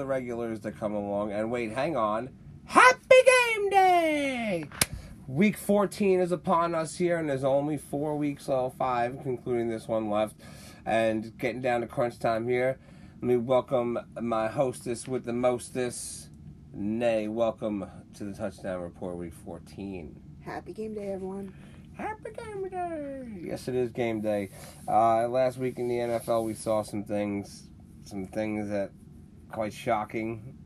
the regulars that come along. And wait, hang on. Happy game day! Week 14 is upon us here, and there's only four weeks, well, five, including this one left. And getting down to crunch time here. Let me welcome my hostess with the mostest. Nay, welcome to the Touchdown Report Week 14. Happy game day, everyone. Happy game day! Yes, it is game day. Uh, last week in the NFL, we saw some things, some things that quite shocking.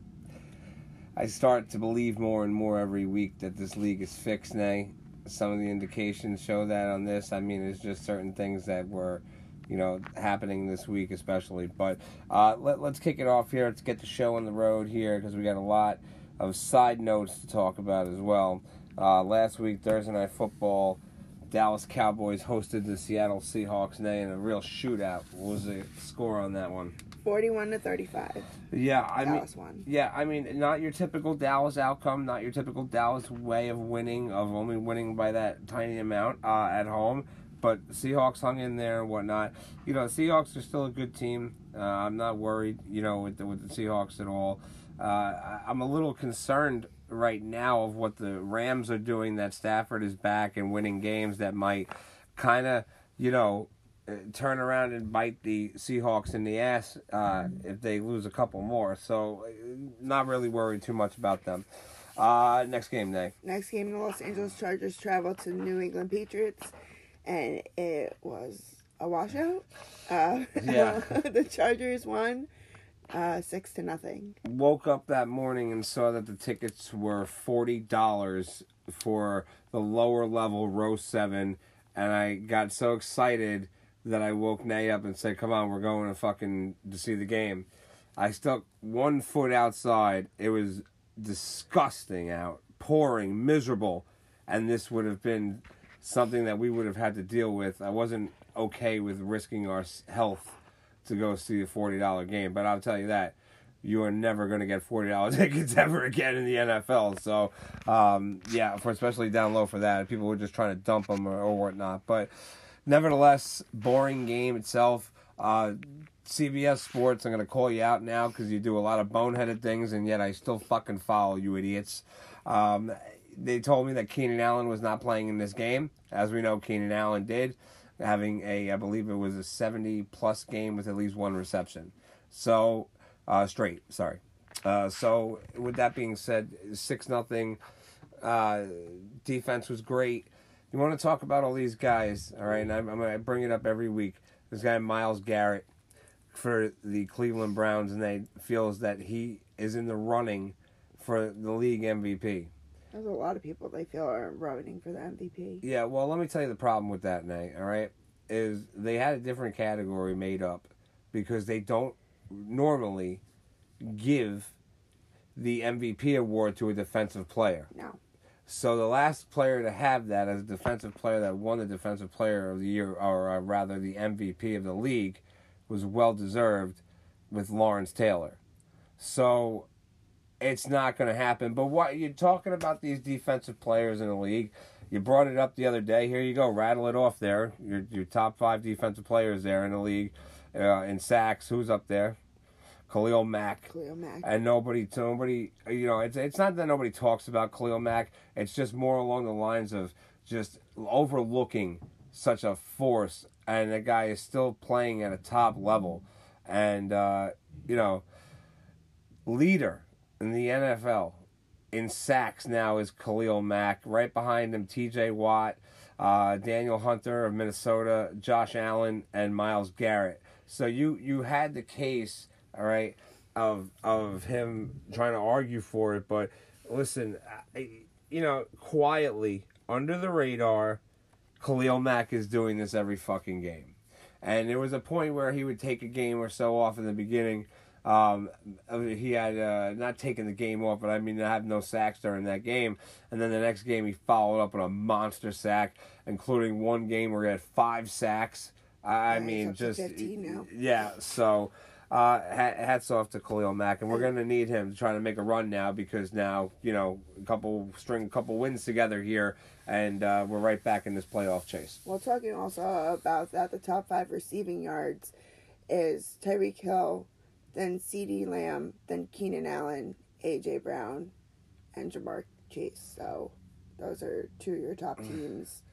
I start to believe more and more every week that this league is fixed. Nay, some of the indications show that on this. I mean, it's just certain things that were, you know, happening this week, especially. But uh, let, let's kick it off here. Let's get the show on the road here because we got a lot of side notes to talk about as well. Uh, last week, Thursday Night Football. Dallas Cowboys hosted the Seattle Seahawks today in a real shootout. What was the score on that one? 41 to 35. Yeah, I Dallas mean, won. yeah, I mean, not your typical Dallas outcome, not your typical Dallas way of winning, of only winning by that tiny amount uh, at home. But Seahawks hung in there and whatnot. You know, Seahawks are still a good team. Uh, I'm not worried, you know, with the, with the Seahawks at all. Uh, I'm a little concerned right now of what the Rams are doing. That Stafford is back and winning games that might kind of, you know, turn around and bite the Seahawks in the ass uh, if they lose a couple more. So, uh, not really worried too much about them. Uh, next game day. Next game, the Los Angeles Chargers traveled to New England Patriots, and it was a washout. Uh, Yeah. the Chargers won uh, six to nothing. Woke up that morning and saw that the tickets were forty dollars for the lower level row seven, and I got so excited that I woke Nate up and said, "Come on, we're going to fucking to see the game." I stuck one foot outside. It was disgusting out, pouring, miserable, and this would have been something that we would have had to deal with. I wasn't okay with risking our health to go see a forty dollar game, but I'll tell you that you are never going to get forty dollar tickets ever again in the NFL. So, um, yeah, for especially down low for that, people were just trying to dump them or, or whatnot. But nevertheless, boring game itself. Uh, CBS Sports, I'm going to call you out now because you do a lot of boneheaded things, and yet I still fucking follow you idiots. Um, they told me that Keenan Allen was not playing in this game. As we know, Keenan Allen did, having a, I believe it was a 70 plus game with at least one reception. So, uh, straight, sorry. Uh, so, with that being said, 6 nothing. Uh, defense was great. You want to talk about all these guys, all right? And I'm, I'm bring it up every week. This guy, Myles Garrett, for the Cleveland Browns, and they feels that he is in the running for the league MVP. There's a lot of people they feel are running for the MVP. Yeah, well, let me tell you the problem with that, Nate. All right, is they had a different category made up because they don't normally give the MVP award to a defensive player. No. So the last player to have that as a defensive player that won the defensive player of the year, or uh, rather the MVP of the league, was well deserved with Lawrence Taylor. So it's not going to happen. But what you're talking about these defensive players in the league, you brought it up the other day. Here you go, rattle it off there. Your your top five defensive players there in the league, uh, in sacks. Who's up there? Khalil Mack. Cleo Mack. And nobody, nobody, you know, it's it's not that nobody talks about Khalil Mack. It's just more along the lines of just overlooking such a force, and the guy is still playing at a top level, and uh, you know, leader in the NFL in sacks now is Khalil Mack. Right behind him, T.J. Watt, uh, Danielle Hunter of Minnesota, Josh Allen, and Myles Garrett. So you you had the case, all right, of of him trying to argue for it, but listen, I, you know, quietly under the radar, Khalil Mack is doing this every fucking game. And there was a point where he would take a game or so off in the beginning. Um, he had uh, not taken the game off, but I mean, I have no sacks during that game. And then the next game, he followed up with a monster sack, including one game where he had five sacks. I Yeah, mean, just 15 now. yeah. So, uh, ha- hats off to Khalil Mack, and we're gonna need him to try to make a run now because now you know a couple string a couple wins together here, and uh, we're right back in this playoff chase. Well, talking also about that, the top five receiving yards is Tyreek Hill, then CeeDee Lamb, then Keenan Allen, A.J. Brown, and Ja'Marr Chase. So those are two of your top teams.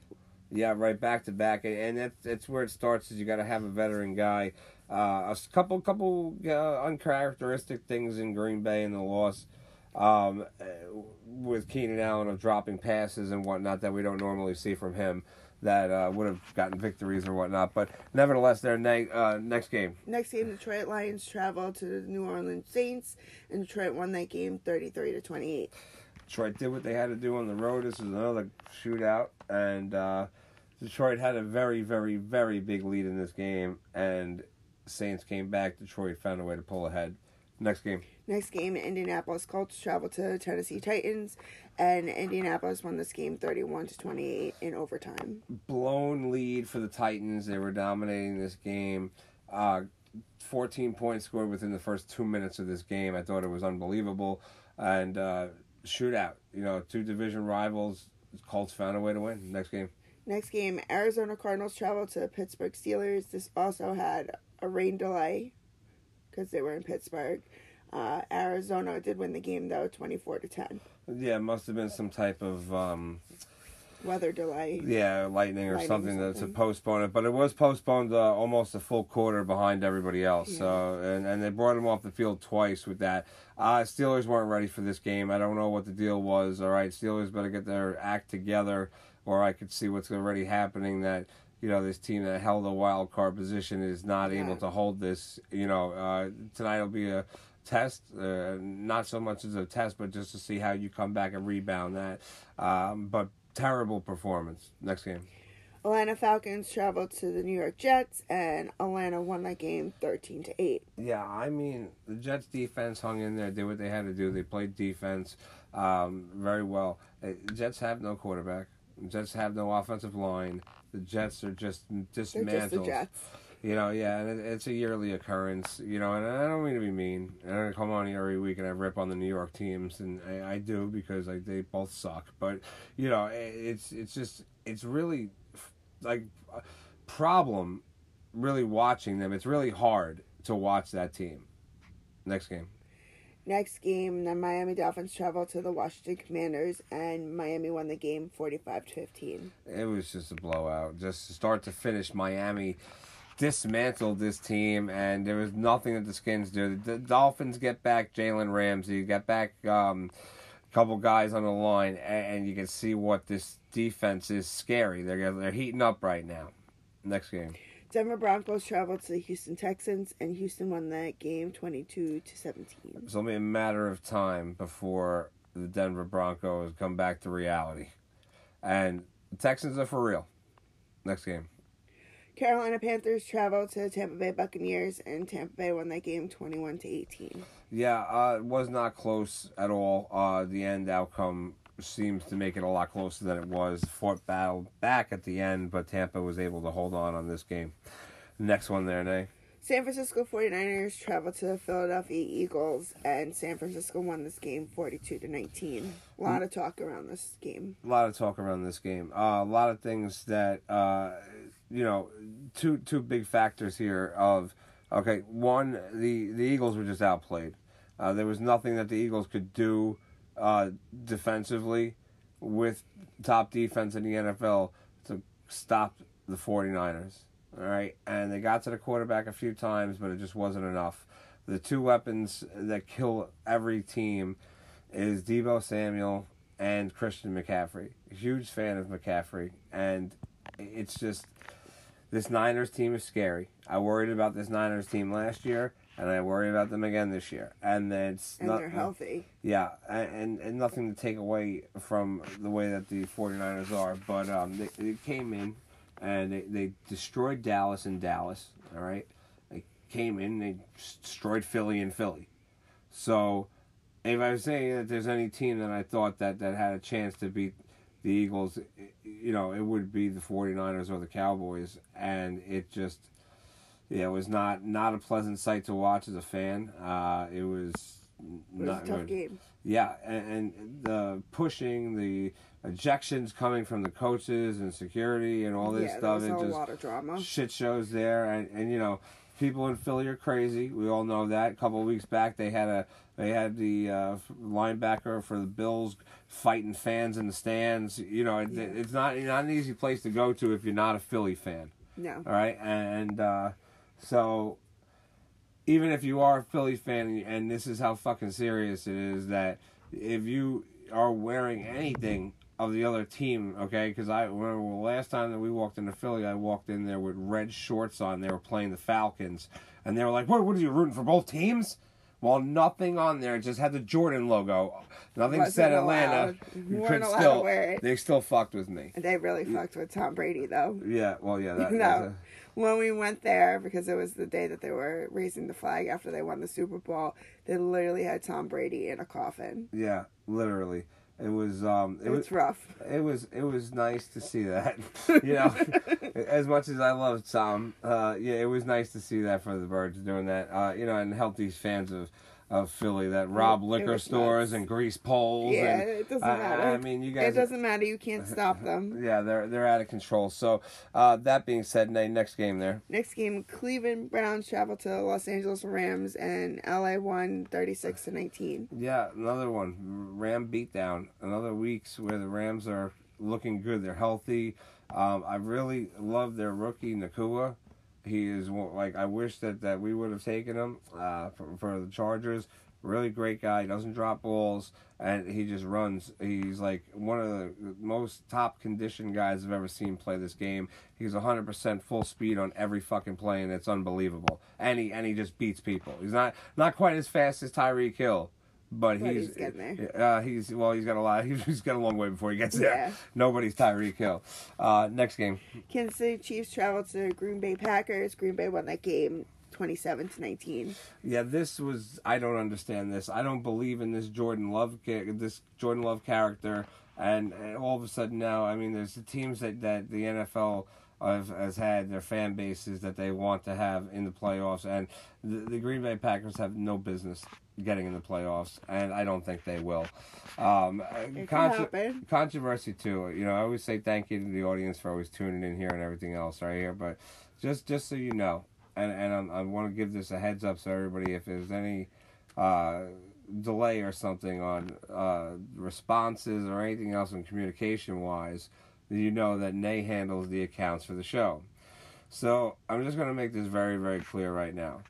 Yeah, right back to back, and that's that's where it starts. Is you got to have a veteran guy. Uh, a couple couple uh, uncharacteristic things in Green Bay in the loss um, uh, with Keenan Allen of dropping passes and whatnot that we don't normally see from him that uh, would have gotten victories or whatnot. But nevertheless, their ne- uh, next game. Next game, Detroit Lions travel to the New Orleans Saints, and Detroit won that game thirty-three to twenty-eight. Detroit did what they had to do on the road. This is another shootout, and uh, Detroit had a very, very, very big lead in this game, and Saints came back. Detroit found a way to pull ahead. Next game. Next game, Indianapolis Colts travel to Tennessee Titans, and Indianapolis won this game thirty-one to twenty-eight in overtime. Blown lead for the Titans. They were dominating this game. Uh, 14 points scored within the first two minutes of this game. I thought it was unbelievable. And uh, shootout. You know, two division rivals. Colts found a way to win. Next game. Next game, Arizona Cardinals travel to Pittsburgh Steelers. This also had a rain delay because they were in Pittsburgh. Uh, Arizona did win the game though, twenty four to ten. Yeah, it must have been some type of um, weather delay. Yeah, lightning or Lightning something, or to- to postpone it. But it was postponed uh, almost a full quarter behind everybody else. Yeah. So and and they brought him off the field twice with that. Uh, Steelers weren't ready for this game. I don't know what the deal was. All right, Steelers better get their act together, or I could see what's already happening that. You know, this team that held a wild card position is not Yeah. able to hold this. You know, uh, tonight will be a test, uh, not so much as a test, but just to see how you come back and rebound that. Um, but terrible performance. Next game. Atlanta Falcons traveled to the New York Jets, and Atlanta won that game thirteen to eight. Yeah, I mean, the Jets defense hung in there, did what they had to do. They played defense um, very well. Uh, Jets have no quarterback. Jets have no offensive line. The Jets are just dismantled. just. You know, yeah, and it, it's a yearly occurrence. You know, and I don't mean to be mean. I don't come on here every week and I rip on the New York teams, and I, I do because like they both suck. But you know, i- it's it's just it's really like problem. Really watching them, it's really hard to watch that team. Next game. Next game, the Miami Dolphins travel to the Washington Commanders, and Miami won the game forty five to fifteen. It was just a blowout. Just start to finish, Miami dismantled this team, and there was nothing that the Skins do. The Dolphins get back Jalen Ramsey, get back um, a couple guys on the line, and, and you can see what this defense is scary. They're they're heating up right now. Next game. Denver Broncos traveled to the Houston Texans, and Houston won that game twenty two to seventeen. It's only a matter of time before the Denver Broncos come back to reality, and the Texans are for real. Next game. Carolina Panthers traveled to the Tampa Bay Buccaneers, and Tampa Bay won that game twenty one to eighteen. Yeah, uh, it was not close at all. Uh, the end outcome seems to make it a lot closer than it was. Fought battle back at the end, but Tampa was able to hold on on this game. Next one there, Nay. San Francisco 49ers traveled to the Philadelphia Eagles, and San Francisco won this game 42 to 19. A lot of talk around this game. A lot of talk around this game. Uh, a lot of things that uh, you know, two two big factors here. Of okay, one the the Eagles were just outplayed. Uh, there was nothing that the Eagles could do uh, defensively with top defense in the NFL to stop the 49ers. All right, and they got to the quarterback a few times, but it just wasn't enough. The two weapons that kill every team is Deebo Samuel and Christian McCaffrey. Huge fan of McCaffrey, and it's just this Niners team is scary. I worried about this Niners team last year, and I worry about them again this year. And it's And not, they're healthy. yeah, a- and, and nothing to take away from the way that the 49ers are, but um, they, they came in and they, they destroyed Dallas in Dallas, all right? They came in, they destroyed Philly in Philly. So if I was saying that there's any team that I thought that, that had a chance to beat the Eagles, you know, it would be the 49ers or the Cowboys. And it just, yeah, it was not, not a pleasant sight to watch as a fan. Uh, it was It was a tough good. game. Yeah, and, and the pushing, the ejections coming from the coaches and security and all this yeah, stuff. there It was a just lot of drama. shit shows there, and, and you know, people in Philly are crazy. We all know that. A couple of weeks back, they had a they had the uh, linebacker for the Bills fighting fans in the stands. You know, it, Yeah. it's not not an easy place to go to if you're not a Philly fan. No. All right, and uh, so even if you are a Philly fan, and this is how fucking serious it is, that if you are wearing anything of the other team, okay? Because I remember the last time that we walked into Philly, I walked in there with red shorts on. They were playing the Falcons, and they were like, "What? What are you rooting for? Both teams?" Well, nothing on there. It just had the Jordan logo. Nothing Wasn't said allowed. Atlanta. You could allowed to still, wear it. They still fucked with me. They really fucked with Tom Brady though. Yeah. Well, yeah. That, No. When we went there, because it was the day that they were raising the flag after they won the Super Bowl, they literally had Tom Brady in a coffin. Yeah, literally. It was um it It was was rough. it was it was nice to see that. you know, as much as I love Tom, uh yeah, it was nice to see that for the Birds doing that. Uh you know, and help these fans of of Philly that rob liquor stores nuts. and grease poles Yeah, and it doesn't I- matter. I, mean, you guys It doesn't matter. You can't stop them. Yeah, they're they're out of control. So, uh that being said, Nate, next game there. Next game, Cleveland Browns travel to Los Angeles Rams, and LA won 36 to 19. Yeah, another one. Ram beatdown. Another weeks where the Rams are looking good. They're healthy. Um, I really love their rookie Nacua. He is like I wish that, that we would have taken him uh, for, for the Chargers. Really great guy. He doesn't drop balls and he just runs. He's like one of the most top conditioned guys I've ever seen play this game. He's 100% full speed on every fucking play and it's unbelievable. And he and he just beats people. He's not not quite as fast as Tyreek Hill, but, he's he's getting there. Uh, he's well, he's got a lot. He's got a long way before he gets there. Yeah. Nobody's Tyreek Hill. Uh, next game. Kansas City Chiefs travel to Green Bay Packers. Green Bay won that game 27 to 19. Yeah, this was. I don't understand this. I don't believe in this Jordan Love. This Jordan Love character, and, and all of a sudden now, I mean, there's the teams that that the NFL. Have, has had their fan bases that they want to have in the playoffs, and the, the Green Bay Packers have no business getting in the playoffs, and I don't think they will. Um, It can contro- happen. controversy too. You know, I always say thank you to the audience for always tuning in here and everything else right here. But just just so you know, and and I'm, I want to give this a heads up so everybody, if there's any uh, delay or something on uh, responses or anything else in communication wise, you know that Nay handles the accounts for the show. So I'm just going to make this very very clear right now.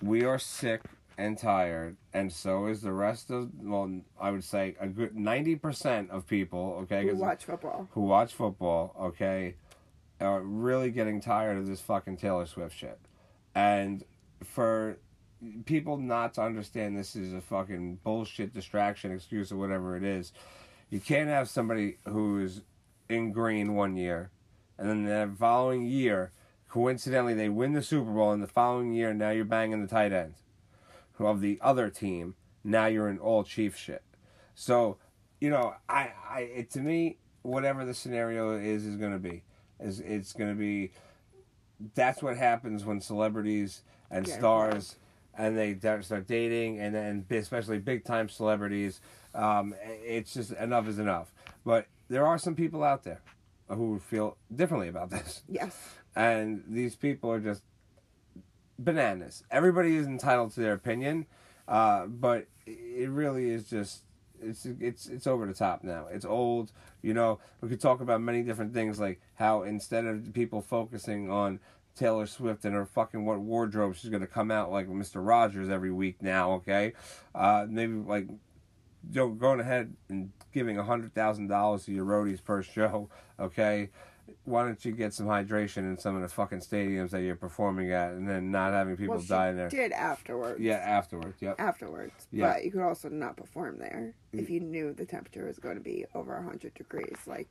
We are sick and tired, and so is the rest of. Well, I would say a good ninety percent of people. Okay, Who watch football? who watch football, okay, are really getting tired of this fucking Taylor Swift shit. And for people not to understand this is a fucking bullshit distraction, excuse, or whatever it is, you can't have somebody who is in green one year and then the following year, coincidentally, they win the Super Bowl, and the following year, now you're banging the tight end of the other team. Now you're in all chief shit. So, you know, I, I, it, to me, whatever the scenario is, is going to be, is it's going to be. That's what happens when celebrities and Yeah. stars, and they start dating, and then especially big time celebrities. Um, it's just enough is enough. But there are some people out there who feel differently about this Yes. and these people are just bananas. Everybody is entitled to their opinion, uh, but it really is just it's it's it's over the top now. It's old. You know, we could talk about many different things like how instead of people focusing on Taylor Swift and her fucking what wardrobe she's gonna come out like Mr. Rogers every week now, okay? Uh, maybe like going ahead and giving a hundred thousand dollars to your roadies per show, okay? Why don't you get some hydration in some of the fucking stadiums that you're performing at, and then not having people well, die in there? did afterwards. Yeah, afterwards. Yep. Afterwards. Yeah. But you could also not perform there if you knew the temperature was going to be over 100 degrees. Like,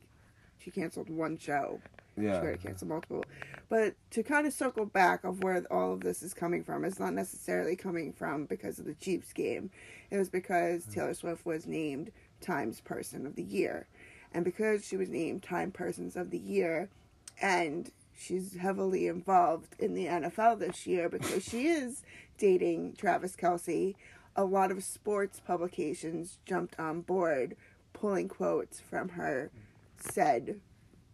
she canceled one show. She Yeah. could have canceled multiple. But to kind of circle back of where all of this is coming from, it's not necessarily coming from because of the Chiefs game. It was because mm. Taylor Swift was named Times Person of the Year. And because she was named Time Persons of the Year, and she's heavily involved in the NFL this year because she is dating Travis Kelce, a lot of sports publications jumped on board, pulling quotes from her said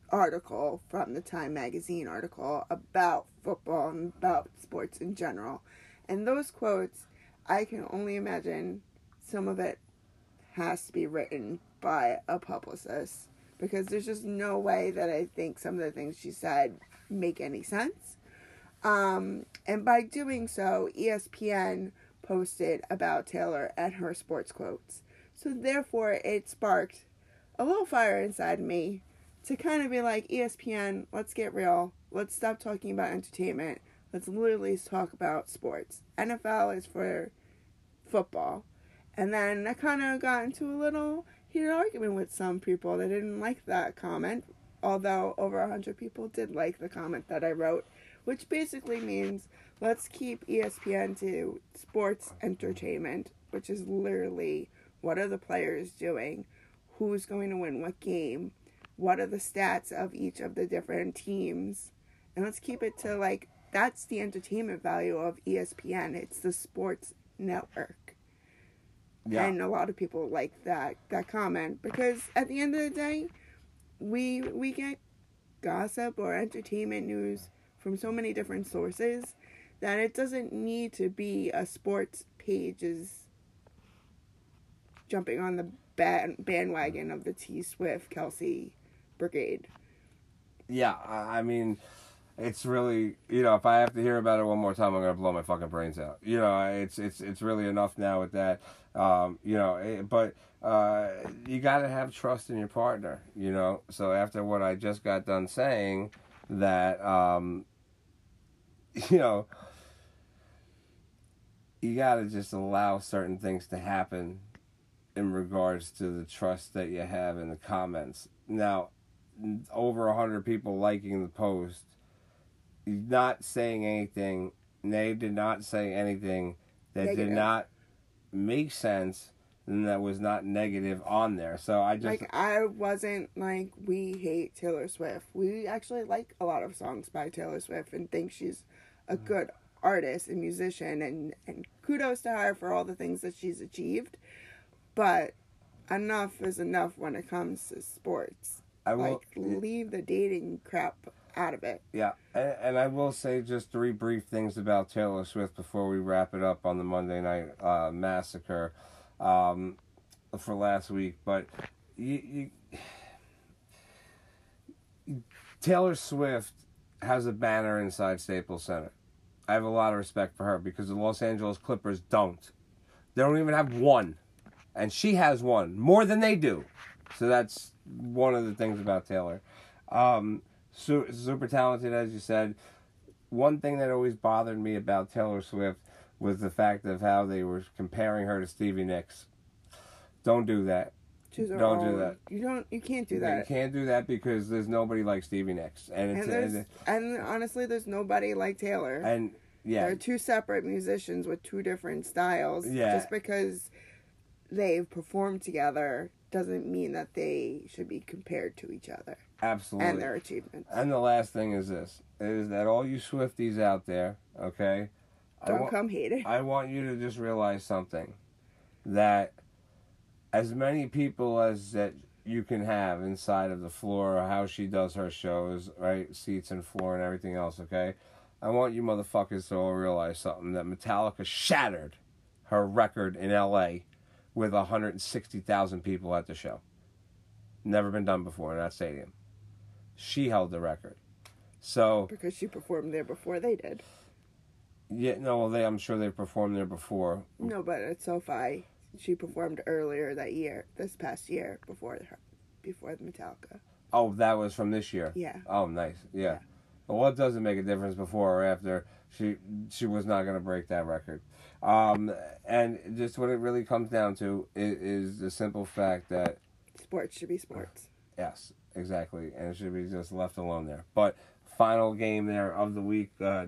article from the Time magazine article about football and about sports in general. And those quotes, I can only imagine some of it has to be written by a publicist because there's just no way that I think some of the things she said make any sense. Um, and by doing so, ESPN posted about Taylor and her sports quotes. So therefore, it sparked a little fire inside me to kind of be like, ESPN, let's get real. Let's stop talking about entertainment. Let's literally talk about sports. NFL is for football. And then I kind of got into a little heated argument with some people that didn't like that comment, although over 100 people did like the comment that I wrote, which basically means let's keep ESPN to sports entertainment, which is literally what are the players doing, who's going to win what game, what are the stats of each of the different teams, and let's keep it to like that's the entertainment value of ESPN. It's the sports network. Yeah. And a lot of people like that that comment because at the end of the day, we we get gossip or entertainment news from so many different sources that it doesn't need to be a sports page is jumping on the band, bandwagon of the T Swift Kelce brigade. yeah, I mean, it's really you know if I have to hear about it one more time, I'm gonna blow my fucking brains out. You know, it's it's it's really enough now with that. Um, you know, eh, but uh, you got to have trust in your partner. You know, so after what I just got done saying, that um, you know. You gotta just allow certain things to happen in regards to the trust that you have in the comments. Now, over a hundred people liking the post, not saying anything. They did not say anything that Negative. did not make sense and that was not negative on there. So I just Like I wasn't like we hate Taylor Swift. We actually like a lot of songs by Taylor Swift and think she's a mm. good artist and musician and and kudos to her for all the things that she's achieved. But enough is enough when it comes to sports. I will Like leave the dating crap out of it. Yeah, and, and I will say just three brief things about Taylor Swift before we wrap it up on the Monday Night uh, Massacre um, for last week. But you, you, Taylor Swift has a banner inside Staples Center. I have a lot of respect for her because the Los Angeles Clippers don't. They don't even have one, and she has one more than they do. So that's one of the things about Taylor. Um, su- super talented, as you said. One thing that always bothered me about Taylor Swift was the fact of how they were comparing her to Stevie Nicks. Don't do that. Don't do that. You don't. You can't do that. You can't do that because there's nobody like Stevie Nicks, and And and, and honestly, there's nobody like Taylor. and yeah, They're two separate musicians with two different styles. Yeah. Just because they've performed together doesn't mean that they should be compared to each other absolutely. and their achievements. And the last thing is this: is that all you Swifties out there, okay? Don't wa- come hate. I want you to just realize something that as many people as that you can have inside of the floor or how she does her shows, right? Seats and floor and everything else, okay? I want you motherfuckers to all realize something that Metallica shattered her record in LA with 160,000 people at the show. Never been done before in that stadium. She held the record. So, because she performed there before they did. yeah, no, they I'm sure they performed there before, No, but at SoFi, she performed earlier that year, this past year, before her, before the Metallica. Oh, that was from this year. Yeah. Oh, nice. Yeah. Yeah. Well, it doesn't make a difference before or after. She she was not going to break that record. Um, and just what it really comes down to is, is the simple fact that Sports should be sports. yes, exactly, and it should be just left alone there. But final game there of the week. Uh,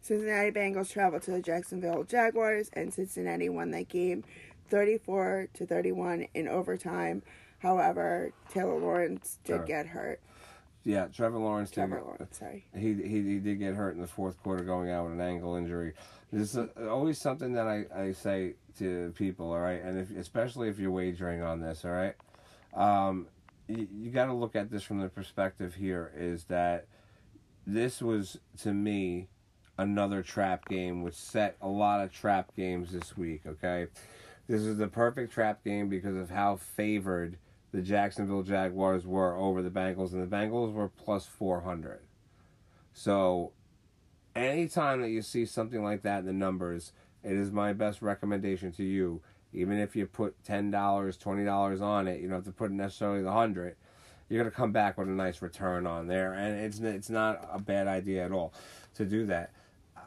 Cincinnati Bengals traveled to the Jacksonville Jaguars, and Cincinnati won that game 34 to 31 in overtime. However, Taylor Lawrence did Sure. get hurt. Yeah, Trevor Lawrence. did- Trevor Lawrence, sorry. he, he he did get hurt in the fourth quarter going out with an ankle injury. This is always something that I, I say to people, all right, and if, especially if you're wagering on this, all right. Um, you, you got to look at this from the perspective here is that this was to me another trap game which set a lot of trap games this week okay this is the perfect trap game because of how favored the Jacksonville Jaguars were over the Bengals and the Bengals were plus 400 so anytime that you see something like that in the numbers it is my best recommendation to you even if you put $10 $20 on it you don't have to put necessarily the 100 you're going to come back with a nice return on there, and it's it's not a bad idea at all to do that.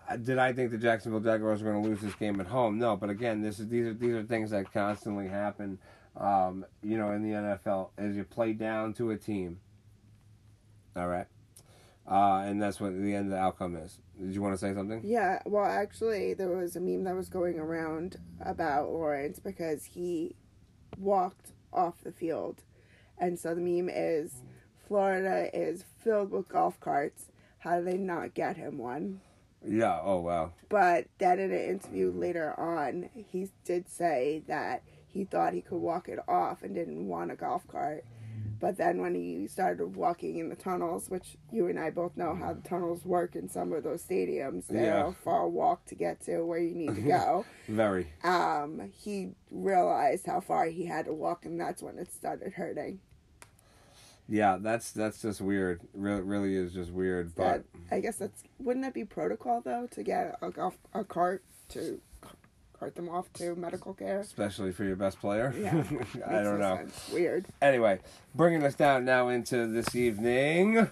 Uh, did I think the Jacksonville Jaguars were going to lose this game at home? No, but again, this is these are these are things that constantly happen. Um, you know, in the NFL, as you play down to a team. All right, uh, and that's what the end of the outcome is. Did you want to say something? Yeah, well, actually, there was a meme that was going around about Lawrence because he walked off the field and so the meme is Florida is filled with golf carts. How do they not get him one? Yeah, oh wow. But then in an interview later on, he did say that he thought he could walk it off and didn't want a golf cart. But then when he started walking in the tunnels, which you and I both know how the tunnels work in some of those stadiums, they're Yeah. a far walk to get to where you need to go. Very. um, he realized how far he had to walk, and that's when it started hurting. Yeah, that's that's just weird. Really, really is just weird. But That, I guess that's wouldn't that be protocol though to get a golf a cart to cart them off to medical care? especially for your best player. Yeah, I don't know. sense. Weird. Anyway, bringing us down now into this evening.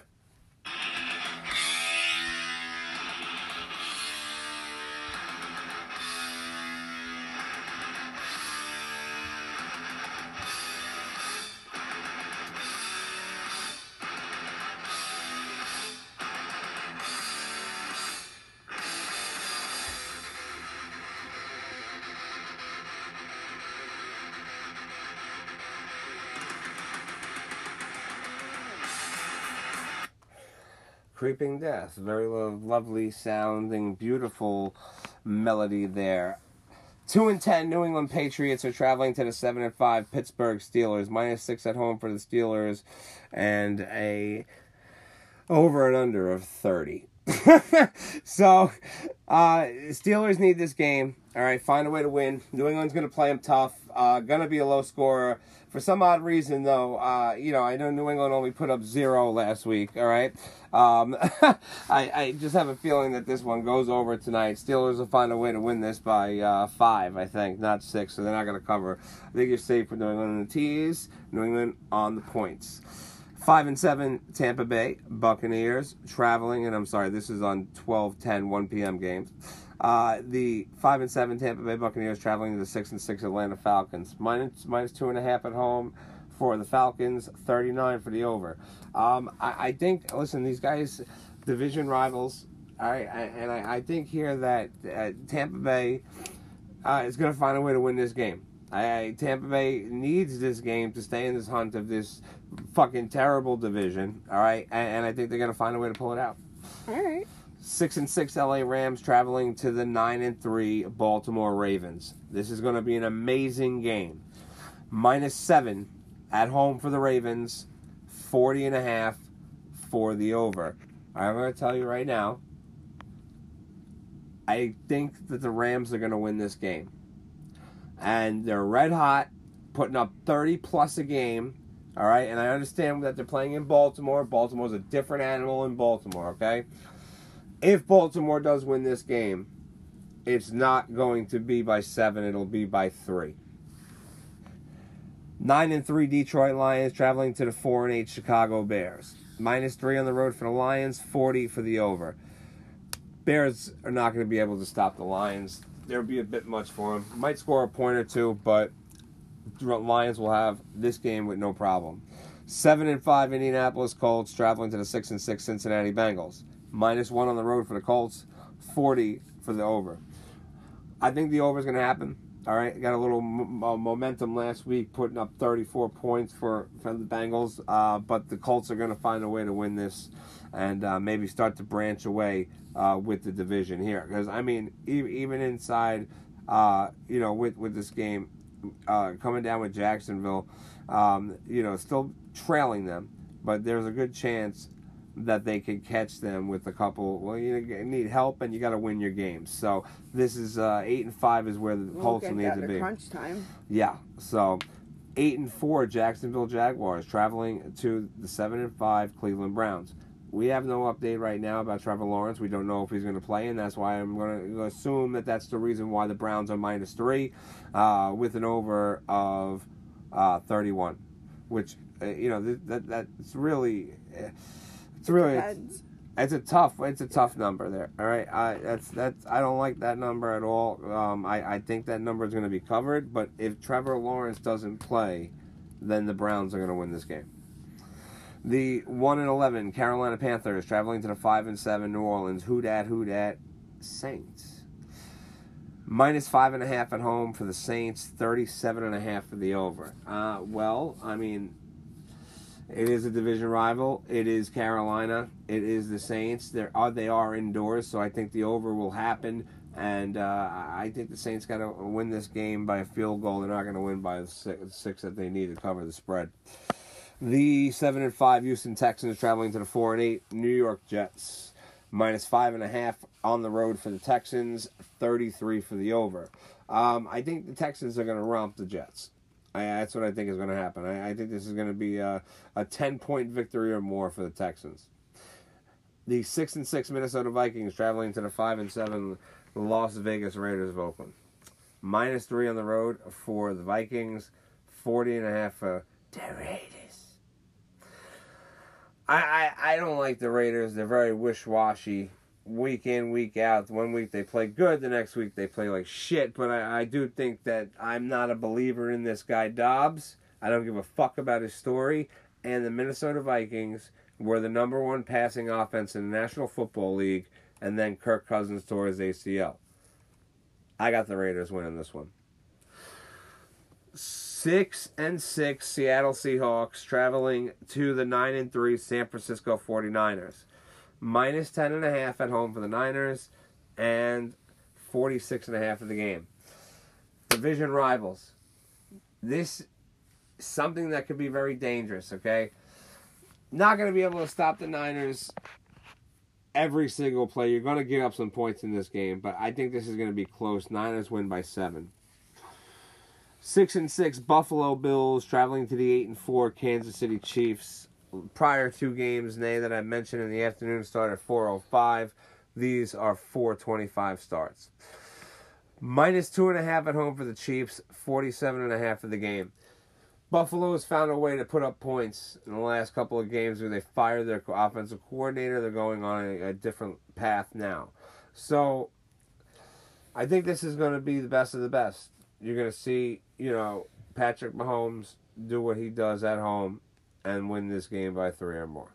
Creeping Death. Very lo- lovely sounding, beautiful melody there. Two and ten New England Patriots are traveling to the seven and five Pittsburgh Steelers. Minus six at home for the Steelers, and a over and under of thirty. so, uh, Steelers need this game. All right, find a way to win. New England's going to play them tough. Uh, going to be a low scorer. For some odd reason, though, uh, you know, I know New England only put up zero last week. All right, um, I, I just have a feeling that this one goes over tonight. Steelers will find a way to win this by uh, five, I think, not six. So they're not going to cover. I think you're safe for New England in the tees. New England on the points. Five and seven Tampa Bay Buccaneers traveling, and I'm sorry, this is on 12, 10, 1 p.m. games. Uh, the five and seven Tampa Bay Buccaneers traveling to the six and six Atlanta Falcons. Minus minus two and a half at home for the Falcons, 39 for the over. Um, I, I think, listen, these guys, division rivals. All right, and I, I think here that uh, Tampa Bay uh, is going to find a way to win this game. I, Tampa Bay needs this game to stay in this hunt of this fucking terrible division. All right, and, and I think they're going to find a way to pull it out. All right. Six and six LA Rams traveling to the nine and three Baltimore Ravens. This is going to be an amazing game. Minus seven at home for the Ravens, 40 and a half for the over. I'm going to tell you right now, I think that the Rams are going to win this game. And they're red hot, putting up 30 plus a game. All right, and I understand that they're playing in Baltimore. Baltimore's a different animal in Baltimore, okay? If Baltimore does win this game, it's not going to be by seven, it'll be by three. Nine and three Detroit Lions traveling to the four and eight Chicago Bears. Minus three on the road for the Lions, 40 for the over. Bears are not going to be able to stop the Lions. There'll be a bit much for them. Might score a point or two, but Lions will have this game with no problem. Seven and five Indianapolis Colts traveling to the six and six Cincinnati Bengals. Minus one on the road for the Colts, 40 for the over. I think the over is going to happen. All right, got a little uh, momentum last week, putting up 34 points for, for the Bengals. Uh, but the Colts are going to find a way to win this, and uh, maybe start to branch away uh, with the division here. Because I mean, e- even inside, uh, you know, with with this game, coming down with Jacksonville. Um, you know, still trailing them, but there's a good chance that they could catch them with a couple. Well, you need help and you got to win your games. So this is uh, eight and five is where the We'll Colts will need to be. crunch time. Yeah. So eight and four Jacksonville Jaguars traveling to the seven and five Cleveland Browns. We have no update right now about Trevor Lawrence. We don't know if he's going to play, and that's why I'm going to assume that that's the reason why the Browns are minus three, uh, with an over of uh, 31, which uh, you know that, that that's really. It's really Depends. it's a tough it's a tough number there. All right, I that's that's I don't like that number at all. Um, I I think that number is going to be covered, but if Trevor Lawrence doesn't play, then the Browns are going to win this game. The one and eleven Carolina Panthers traveling to the five and seven New Orleans. Who dat? Who dat? Saints. Minus five and a half at home for the Saints. Thirty-seven and a half for the over. Uh, well, I mean, it is a division rival. It is Carolina. It is the Saints. They are they are indoors, so I think the over will happen. And uh, I think the Saints got to win this game by a field goal. They're not going to win by the six, six that they need to cover the spread. The seven and five Houston Texans traveling to the four and eight New York Jets. Minus five and a half on the road for the Texans. Thirty-three for the over. Um, I think the Texans are going to romp the Jets. I, that's what I think is going to happen. I, I think this is going to be a, a ten point victory or more for the Texans. The six and six Minnesota Vikings traveling to the five and seven Las Vegas Raiders of Oakland. Minus three on the road for the Vikings. Forty and a half for the Raiders. I, I, I don't like the Raiders. They're very wish washy. Week in, week out. One week they play good, the next week they play like shit. But I, I do think that I'm not a believer in this guy Dobbs. I don't give a fuck about his story. And the Minnesota Vikings were the number one passing offense in the National Football League, and then Kirk Cousins tore his ACL. I got the Raiders winning this one. Six and six Seattle Seahawks traveling to the nine and three San Francisco 49ers. Minus ten and a half at home for the Niners and 46 and a half of the game. Division rivals. This something that could be very dangerous, okay? Not going to be able to stop the Niners every single play. You're going to get up some points in this game, but I think this is going to be close. Niners win by seven. Six and six Buffalo Bills traveling to the eight and four Kansas City Chiefs. Prior two games, nay, that I mentioned in the afternoon start at four oh five. These are four twenty five starts. Minus two and a half at home for the Chiefs, 47 and a half for the game. Buffalo has found a way to put up points in the last couple of games where they fired their offensive coordinator. They're going on a, a different path now. So I think this is going to be the best of the best. You're going to see, you know, Patrick Mahomes do what he does at home and win this game by three or more.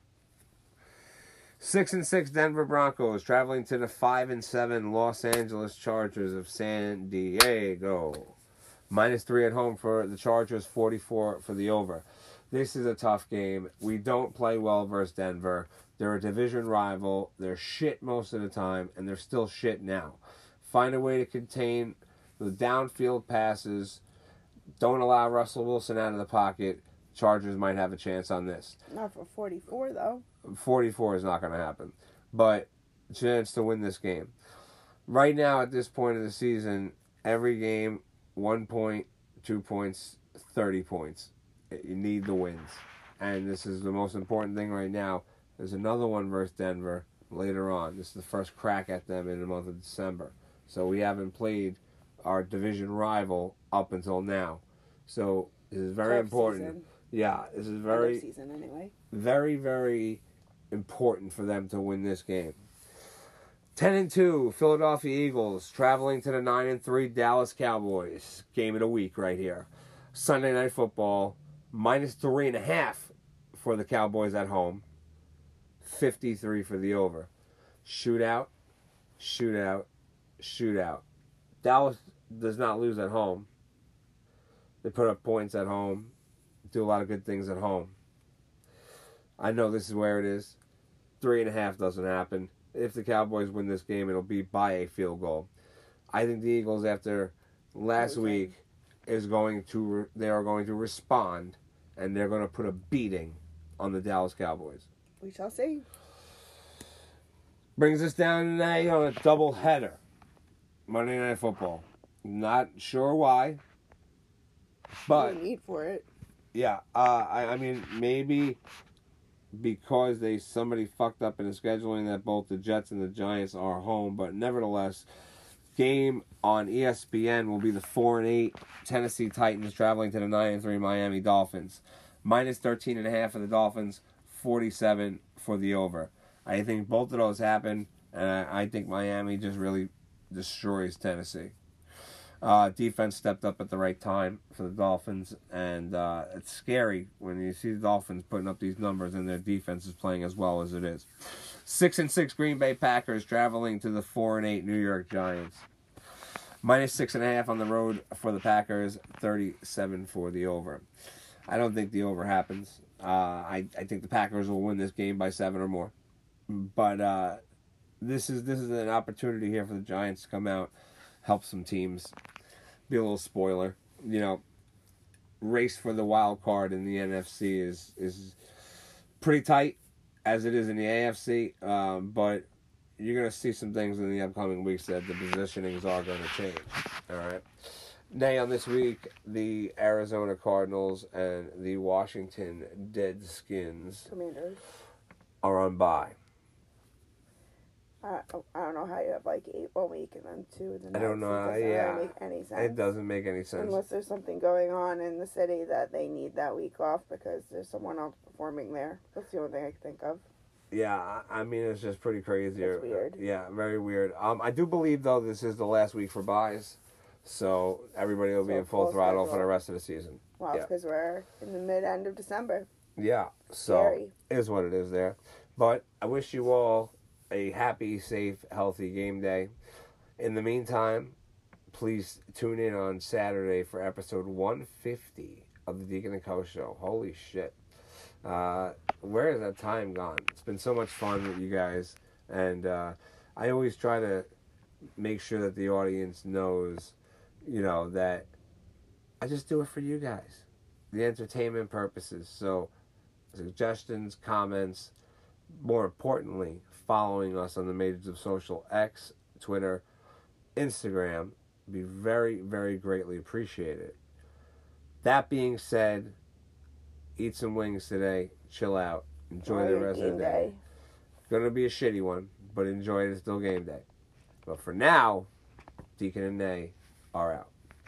Six and six Denver Broncos traveling to the five and seven Los Angeles Chargers of San Diego. Minus three at home for the Chargers, 44 for the over. This is a tough game. We don't play well versus Denver. They're a division rival. They're shit most of the time, and they're still shit now. Find a way to contain the downfield passes. Don't allow Russell Wilson out of the pocket. Chargers might have a chance on this. Not for 44, though. 44 is not going to happen, but chance to win this game. Right now, at this point of the season, every game, one point, two points, 30 points. You need the wins. And this is the most important thing right now. There's another one versus Denver later on. This is the first crack at them in the month of December. So we haven't played our division rival up until now. So this is very Tough important. season. Yeah, this is very season, anyway. very, very important for them to win this game. Ten and two, Philadelphia Eagles traveling to the nine and three Dallas Cowboys. Game of the week right here. Sunday night football, minus three and a half for the Cowboys at home. Fifty-three for the over. Shootout, shootout, shootout. Dallas does not lose at home. They put up points at home, do a lot of good things at home. I know this is where it is. Three and a half doesn't happen. If the Cowboys win this game, it'll be by a field goal. I think the Eagles, after last week, is going to re- they are going to respond, and they're going to put a beating on the Dallas Cowboys. We shall see. Brings us down today on a double header. Monday Night Football. Not sure why, but no need for it. Yeah, uh, I, I mean maybe because they somebody fucked up in the scheduling that both the Jets and the Giants are home, but nevertheless, game on ESPN will be the four and eight Tennessee Titans traveling to the nine and three Miami Dolphins. Minus thirteen and a half for the Dolphins, forty seven for the over. I think both of those happen, and I, I think Miami just really destroys Tennessee. Uh, defense stepped up at the right time for the Dolphins, and uh, it's scary when you see the Dolphins putting up these numbers and their defense is playing as well as it is. Six and six Green Bay Packers traveling to the four and eight New York Giants. Minus six and a half on the road for the Packers, thirty-seven for the over. I don't think the over happens. Uh, I I think the Packers will win this game by seven or more, but uh, this is this is an opportunity here for the Giants to come out, help some teams, be a little spoiler. You know, race for the wild card in the NFC is is pretty tight as it is in the AFC, um, but you're gonna see some things in the upcoming weeks that the positionings are going to change. All right. Nay, on this week, the Arizona Cardinals and the Washington Deadskins Commanders. are on bye. I, I don't know how you have like eight one week and then two the I don't know, It doesn't really yeah. make any sense. It doesn't make any sense. Unless there's something going on in the city that they need that week off because there's someone else performing there. That's the only thing I can think of. Yeah, I mean it's just pretty crazy. That's weird. Yeah, very weird. Um, I do believe though this is the last week for byes, so everybody will be in full full throttle for the rest of the season. Wow, Yeah. because we're in the mid end of December. Yeah, so Scary. is what it is there. But I wish you all a happy, safe, healthy game day. In the meantime, please tune in on Saturday for episode 150 of the Deacon and Co. Show. Holy shit. Uh, where has that time gone? It's been so much fun with you guys. And uh, I always try to make sure that the audience knows, you know, that I just do it for you guys. The entertainment purposes. So, suggestions, comments, more importantly, following us on the majors of social X, Twitter, Instagram, be very, very greatly appreciated. That being said, eat some wings today, chill out, enjoy the rest of the day. Gonna be a shitty one, but enjoy it. It's still game day. But for now, Deacon and Nay are out.